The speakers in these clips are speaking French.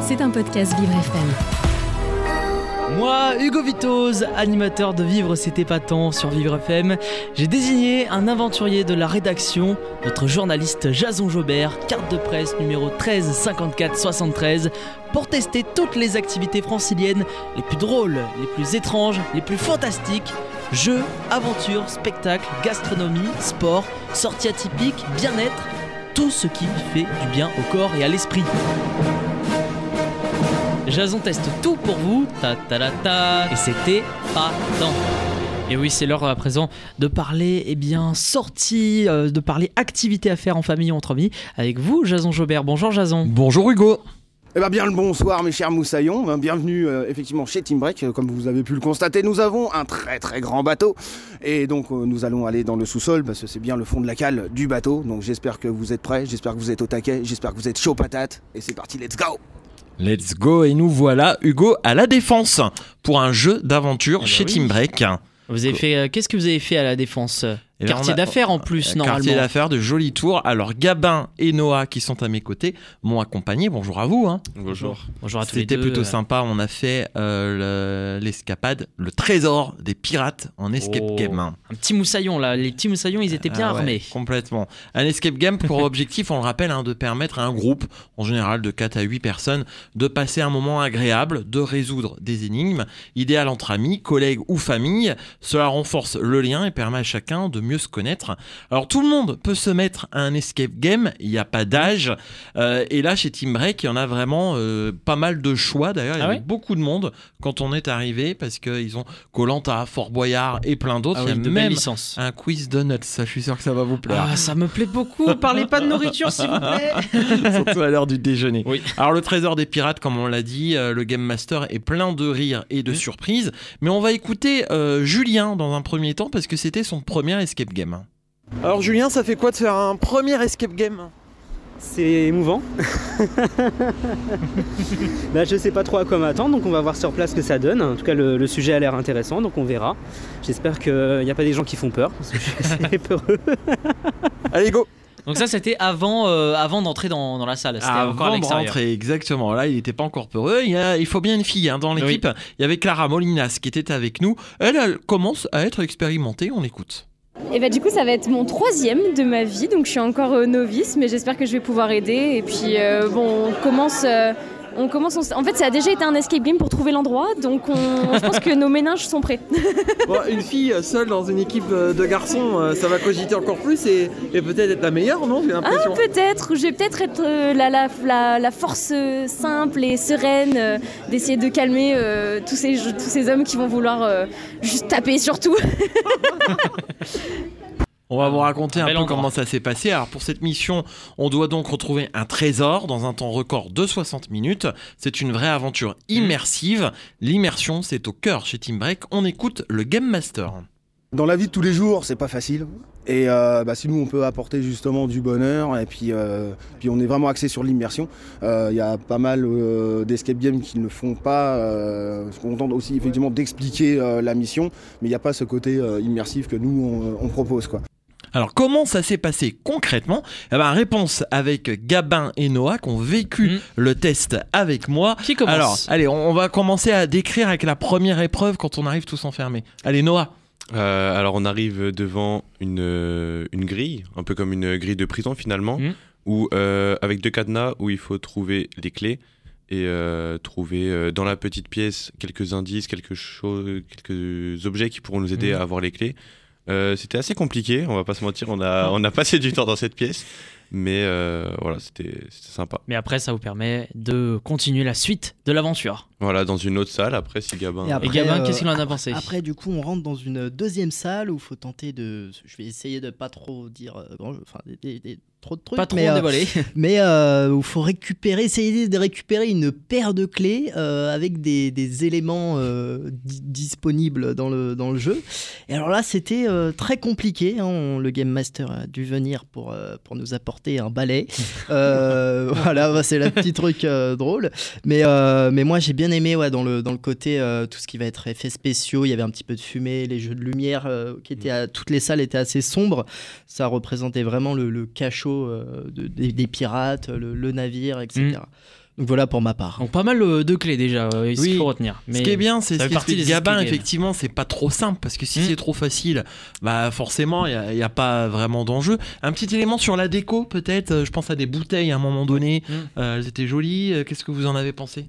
C'est un podcast Vivre FM. Moi, Hugo Vitoz, animateur de Vivre c'est épatant sur Vivre FM, j'ai désigné un aventurier de la rédaction, notre journaliste Jason Jobert, carte de presse numéro 13 54 73, pour tester toutes les activités franciliennes les plus drôles, les plus étranges, les plus fantastiques. Jeux, aventures, spectacles, gastronomie, sport, sorties atypiques, bien-être, tout ce qui fait du bien au corps et à l'esprit. Jason teste tout pour vous, ta ta ta ta, et c'était pas tant. Et oui, c'est l'heure à présent de parler, eh bien, sortie, euh, de parler activité à faire en famille ou entre amis, avec vous, Jason Jobert. Bonjour Jason. Bonjour Hugo. Eh ben bien le bonsoir mes chers moussaillons, Ben, bienvenue euh, effectivement chez Team Break. Euh, Comme vous avez pu le constater, nous avons un très très grand bateau et donc euh, nous allons aller dans le sous-sol parce que c'est bien le fond de la cale du bateau. Donc j'espère que vous êtes prêts, j'espère que vous êtes au taquet, j'espère que vous êtes chaud patate et c'est parti, let's go Let's go et nous voilà Hugo à la défense pour un jeu d'aventure Eh ben chez oui. Team Break. Vous avez fait, euh, qu'est-ce que vous avez fait à la défense Quartier d'affaires en plus, Quartier normalement. d'affaires de jolis tours. Alors Gabin et Noah qui sont à mes côtés m'ont accompagné. Bonjour à vous. hein. Bonjour. Bonjour à tous les C'était deux. plutôt sympa. On a fait euh, le- l'escapade, le trésor des pirates en escape Oh. game. Un petit moussaillon là, les petits moussaillons ils étaient bien Ah ouais, armés. Complètement. Un escape game pour objectif, on le rappelle, hein, de permettre à un groupe, en général de 4 à 8 personnes, de passer un moment agréable, de résoudre des énigmes, idéal entre amis, collègues ou famille. Cela renforce le lien et permet à chacun de mieux se connaître. Alors tout le monde peut se mettre à un escape game, il n'y a pas d'âge. Euh, et là, chez Team Break, il y en a vraiment euh, pas mal de choix. D'ailleurs, il y Ah avait ouais beaucoup de monde quand on est arrivé parce qu'ils ont Colanta, Fort Boyard et plein d'autres. Ah il y oui, a de même un quiz donuts, ça je suis sûr que ça va vous plaire. Ah, ça me plaît beaucoup. Parlez pas de nourriture, s'il vous plaît. Surtout à l'heure du déjeuner. Oui. Alors le trésor des pirates, comme on l'a dit, euh, le Game Master est plein de rires et de Mhm. surprises. Mais on va écouter Julien dans un premier temps parce que c'était son premier escape game. Alors Julien, ça fait quoi de faire un premier escape game? C'est émouvant. bah, je sais pas trop à quoi m'attendre, donc on va voir sur place ce que ça donne. En tout cas, le, le sujet a l'air intéressant, donc on verra. J'espère qu'il n'y a pas des gens qui font peur, parce que je suis assez peureux. Allez go Donc ça c'était avant, euh, avant d'entrer dans, dans la salle. C'était encore à Avant de l'extérieur. rentrer, exactement. Là, il n'était pas encore peureux. Il, y a- il faut bien une fille hein, dans l'équipe. Il y avait Clara Molinas qui était avec nous. Elle, elle commence à être expérimentée. On l'écoute. Et bah du coup ça va être mon troisième de ma vie, donc je suis encore euh, novice, mais j'espère que je vais pouvoir aider. Et puis euh, bon, on commence, euh, on commence. on en fait, ça a déjà été un escape game pour trouver l'endroit, donc on, je pense que nos méninges sont prêts. une fille seule dans une équipe euh, de garçons, ça va cogiter encore plus et, peut-être être la meilleure, non? J'ai Ah peut-être, je vais peut-être être euh, la, la, la, la force euh, simple et sereine euh, d'essayer de calmer euh, tous ces tous ces hommes qui vont vouloir euh, juste taper sur tout. On va vous raconter un peu endroit. comment ça s'est passé. Alors pour cette mission, on doit donc retrouver un trésor dans un temps record de 60 minutes. C'est une vraie aventure immersive. L'immersion, c'est au cœur chez Team Break. On écoute le Game Master. Dans la vie de tous les jours, c'est pas facile. Et euh, bah, si nous on peut apporter justement du bonheur et puis, euh, puis on est vraiment axé sur l'immersion. Euh, Il y a pas mal euh, d'escape games qui ne le font pas. Euh, on tente aussi effectivement d'expliquer euh, la mission, mais il n'y a pas ce côté euh, immersif que nous on, on propose quoi. Alors comment ça s'est passé concrètement? Eh ben, Réponse avec Gabin et Noah qui ont vécu Mhm. le test avec moi. Qui commence? Alors, allez, on on va commencer à décrire avec la première épreuve quand on arrive tous enfermés. Allez, Noah. Euh, alors on arrive devant une, euh, une grille, un peu comme une grille de prison finalement, où, euh, avec deux cadenas où il faut trouver les clés et euh, trouver euh, dans la petite pièce quelques indices, quelque chose, quelques objets qui pourront nous aider Mhm. à avoir les clés. Euh, C'était assez compliqué, on va pas se mentir, on a, on a passé du temps dans cette pièce, mais euh, voilà, c'était c'était sympa. Mais après ça vous permet de continuer la suite de l'aventure. Voilà, dans une autre salle, après si Gabin... Et après, Et Gabin, euh, qu'est-ce qu'il en a pensé? Après, du coup, on rentre dans une deuxième salle où il faut tenter de. Je vais essayer de pas trop dire euh, enfin, des- trop de trucs. Pas trop mais, euh, dévoilé. mais euh, il faut récupérer, essayer de récupérer une paire de clés euh, avec des, des éléments di- disponibles dans le, dans le jeu. Et alors là, c'était très compliqué. hein. On- le Game Master a dû venir pour, pour nous apporter un balai. Voilà, bah, c'est le petit truc drôle. Mais, mais moi, j'ai bien aimé ouais, dans, le, dans le côté tout ce qui va être effets spéciaux. Il y avait un petit peu de fumée, les jeux de lumière qui étaient à- toutes les salles étaient assez sombres. Ça représentait vraiment le, le cachot euh, de- des, des pirates, le, le navire, etc. Donc voilà pour ma part. Donc pas mal euh, de clés déjà, euh, il Oui. faut retenir. Ce qui est bien, c'est ce des Gabin, effectivement, c'est pas trop simple parce que si Mm. c'est trop facile, bah forcément, il n'y a, pas vraiment d'enjeu. Un petit élément sur la déco, peut-être, je pense à des bouteilles à un moment donné, Mm. Euh, elles étaient jolies. Qu'est-ce que vous en avez pensé?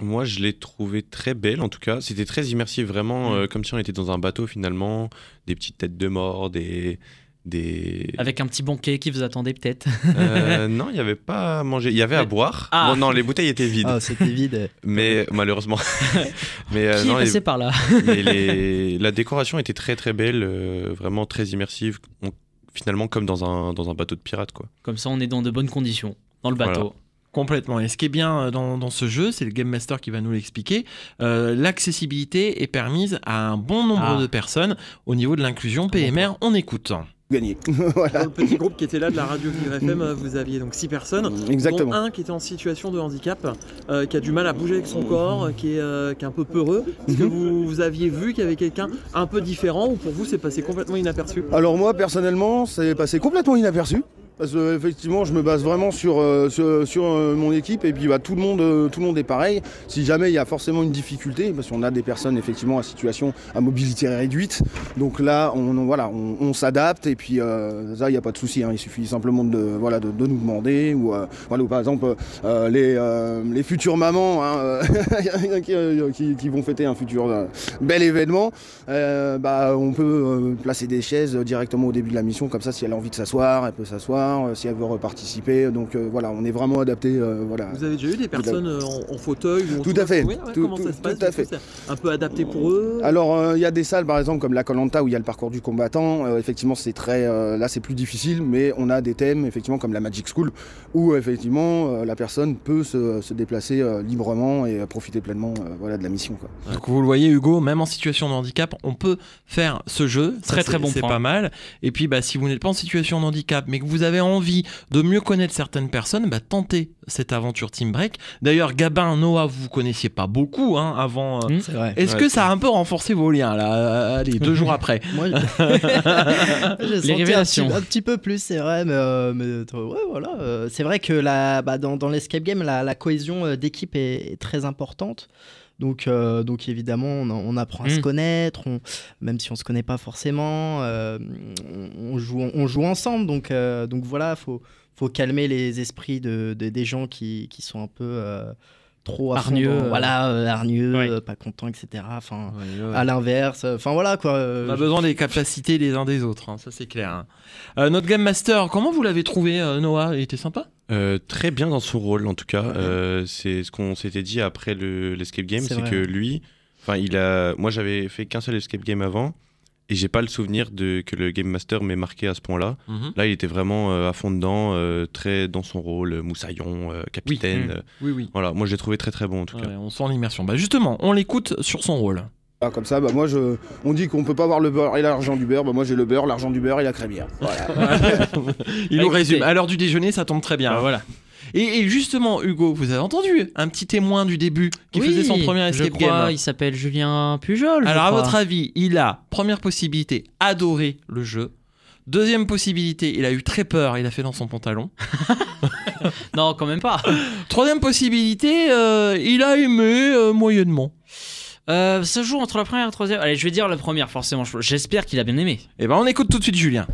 Moi, je l'ai trouvé très belle, en tout cas. C'était très immersif, vraiment, Mm. euh, comme si on était dans un bateau, finalement. Des petites têtes de mort, des... des... Avec un petit banquet qui vous attendait peut-être. Euh, non, il n'y avait pas à manger. Il y avait à boire. Ah. Bon, non, les bouteilles étaient vides. Ah, c'était vide. Mais malheureusement. mais euh, qui non, est les- passé par là mais les- la décoration était très très belle, euh, vraiment très immersive. On- Finalement, comme dans un, dans un bateau de pirate, quoi. Comme ça, on est dans de bonnes conditions dans le bateau. Voilà. Complètement. Et ce qui est bien euh, dans, dans ce jeu, c'est le Game Master qui va nous l'expliquer, euh, l'accessibilité est permise à un bon nombre Ah. de personnes au niveau de l'inclusion PMR. On écoute. Gagné. Dans le petit groupe qui était là de la radio Vivre FM, euh, vous aviez donc six personnes. Exactement. dont un qui était en situation de handicap, euh, qui a du mal à bouger avec son corps, euh, qui est, euh, qui est un peu peureux. Est-ce que Mhm. vous, vous aviez vu qu'il y avait quelqu'un un peu différent ou pour vous c'est passé complètement inaperçu? Alors moi personnellement, c'est passé complètement inaperçu. Parce que effectivement, je me base vraiment sur, euh, sur, euh, mon équipe et puis bah, tout, le monde, euh, tout le monde est pareil. Si jamais il y a forcément une difficulté, parce qu'on a des personnes effectivement en situation à mobilité réduite, donc là on, voilà, on, s'adapte et puis ça il n'y a pas de souci. hein. Il suffit simplement de, voilà, de, de nous demander ou, voilà, par exemple les, les futures mamans hein, qui, qui- qui vont fêter un futur bel événement, bah, on peut placer des chaises directement au début de la mission, comme ça si elle a envie de s'asseoir, elle peut s'asseoir, euh, si elle veut reparticiper. Donc euh, voilà, on est vraiment adapté. euh, voilà. Vous avez déjà eu des personnes euh, en, en fauteuil ou en Tout à fait. Ouais, Tout- Comment tout- ça se passe tout à fait. c'est Un peu adapté pour eux Alors euh, il y a des salles par exemple comme la Colanta où il y a le parcours du combattant. Euh, effectivement c'est très euh, là c'est plus difficile, mais on a des thèmes effectivement comme la Magic School où effectivement euh, la personne peut se, se déplacer euh, librement et profiter pleinement euh, voilà de la mission. Quoi. Donc vous le voyez Hugo, même en situation de handicap, on peut faire ce jeu. Très, c'est- très bon C'est point. pas mal. Et puis bah, si vous n'êtes pas en situation de handicap, mais que vous avez envie de mieux connaître certaines personnes, bah, tentez cette aventure Team Break. D'ailleurs, Gabin, Noah, vous vous connaissiez pas beaucoup hein, avant. euh, Mm. C'est vrai. Est-ce Ouais, que ça a un peu renforcé vos liens là euh, Allez, deux jours après? Moi, j'ai senti un petit, un petit peu plus, c'est vrai, mais, euh, mais, euh, ouais, voilà. euh, c'est vrai que la, bah, dans, dans l'escape game, la, la cohésion d'équipe est, est très importante. Donc, euh, donc évidemment, on, on apprend à Mm. se connaître, on- même si on se connaît pas forcément, euh, on, on joue, on joue ensemble. Donc, euh, donc voilà, faut, faut calmer les esprits de, de- des gens qui, qui sont un peu euh, trop Hargneux, euh. voilà, euh, hargneux, euh, pas contents, etc. Enfin, à l'inverse, enfin voilà quoi. euh, On a je- besoin des capacités les uns des autres, hein, ça c'est clair. hein. Euh, notre Game Master, comment vous l'avez trouvé euh, Noah? Il était sympa? Euh, très bien dans son rôle en tout cas. Euh, c'est ce qu'on s'était dit après le- l'escape game, C'est que lui, enfin il a, moi j'avais fait qu'un seul escape game avant et j'ai pas le souvenir de que le game master m'ait marqué à ce point-là. Là il était vraiment euh, à fond dedans, euh, très dans son rôle, euh, moussaillon, euh, capitaine. Oui, oui. voilà, moi je l'ai trouvé très très bon en tout cas. On sent l'immersion. Bah justement, on l'écoute sur son rôle. Ah, comme ça, bah, moi je, on dit qu'on peut pas avoir le beurre et l'argent du beurre. Bah, moi j'ai le beurre, l'argent du beurre et la crémière. Voilà. Il nous résume. À l'heure du déjeuner, ça tombe très bien. Ah, voilà. Et, et justement, Hugo, vous avez entendu un petit témoin du début qui Oui, faisait son premier je escape crois, game. Il s'appelle Julien Pujol. je Alors, à votre avis, il a, première possibilité, adoré le jeu. Deuxième possibilité, il a eu très peur, il a fait dans son pantalon. Non, quand même pas. Troisième possibilité, euh, il a aimé euh, moyennement. Euh, ça joue entre la première et la troisième. Allez, je vais dire la première, forcément. J'espère qu'il a bien aimé. Et ben, on écoute tout de suite Julien.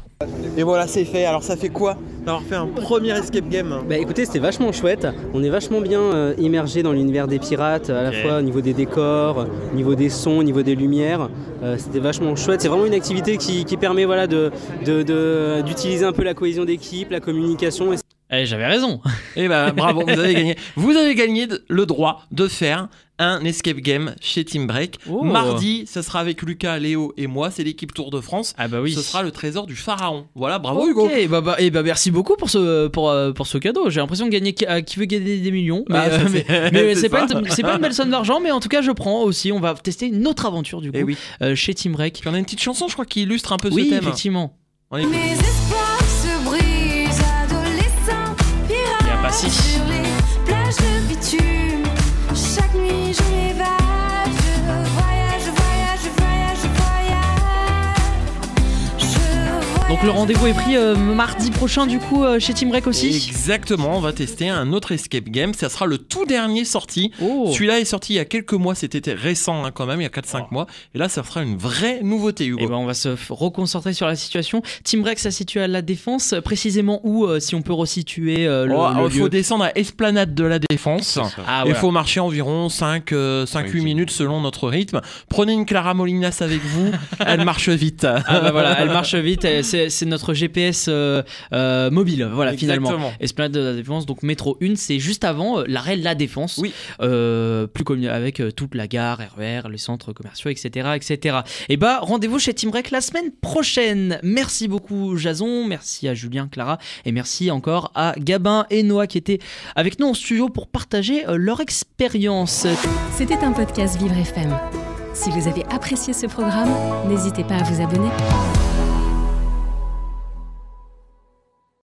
Et voilà, c'est fait. Alors ça fait quoi? D'avoir fait un premier escape game Bah écoutez, c'était vachement chouette. On est vachement bien euh, immergé dans l'univers des pirates, à la fois au niveau des décors, au niveau des sons, au niveau des lumières. Euh, c'était vachement chouette. C'est vraiment une activité qui, qui permet voilà, de, de- de- d'utiliser un peu la cohésion d'équipe, la communication. Et Eh, j'avais raison. Et ben, bravo, vous avez gagné. Vous avez gagné le droit de faire un escape game chez Team Break. Oh. Mardi, ce sera avec Lucas, Léo et moi. C'est l'équipe Tour de France. Ah bah oui. Ce sera le trésor du pharaon. Voilà, bravo Ok, Hugo. bah, bah, et bah merci beaucoup pour ce, pour, euh, pour ce cadeau. J'ai l'impression de gagner qui, euh, qui veut gagner des millions. Mais, Ah, euh, c'est- mais- mais c'est c'est pas, une- c'est pas une belle somme d'argent, mais en tout cas, je prends aussi. On va tester une autre aventure du coup Eh oui. euh, chez Team Break. Puis on a une petite chanson, je crois, qui illustre un peu Oui, ce thème. effectivement. On écoute. Mes espoirs se brisent, adolescent, pirate Et à Passy. sur les plages de bitume. Nuit Donc le rendez-vous est pris euh, mardi prochain du coup euh, chez Team Break aussi. Exactement, on va tester un autre escape game. Ça sera le tout dernier sorti. Oh. Celui-là est sorti il y a quelques mois, c'était récent hein, quand même, il y a 4-5 mois. Et là, ça sera une vraie nouveauté, Hugo. Et ben on va se reconcentrer sur la situation. Team Break, ça se situe à la Défense, précisément où, euh, si on peut resituer euh, le, Oh, le il faut descendre à Esplanade de la Défense. Ah, Il voilà. faut marcher environ 5-8 minutes selon notre rythme. Prenez une Clara Molinas avec vous, elle marche vite. Ah bah voilà, elle marche vite, c'est c'est notre GPS euh, euh, mobile, voilà finalement. Exactement. Esplanade de la Défense, donc métro 1, c'est juste avant euh, l'arrêt La Défense, Oui. Euh, plus connu avec euh, toute la gare, RER, les centres commerciaux, etc. etc. Et bah rendez-vous chez Team Break la semaine prochaine. Merci beaucoup Jason, merci à Julien, Clara, et merci encore à Gabin et Noah qui étaient avec nous en studio pour partager euh, leur expérience. C'était un podcast Vivre FM. Si vous avez apprécié ce programme, n'hésitez pas à vous abonner.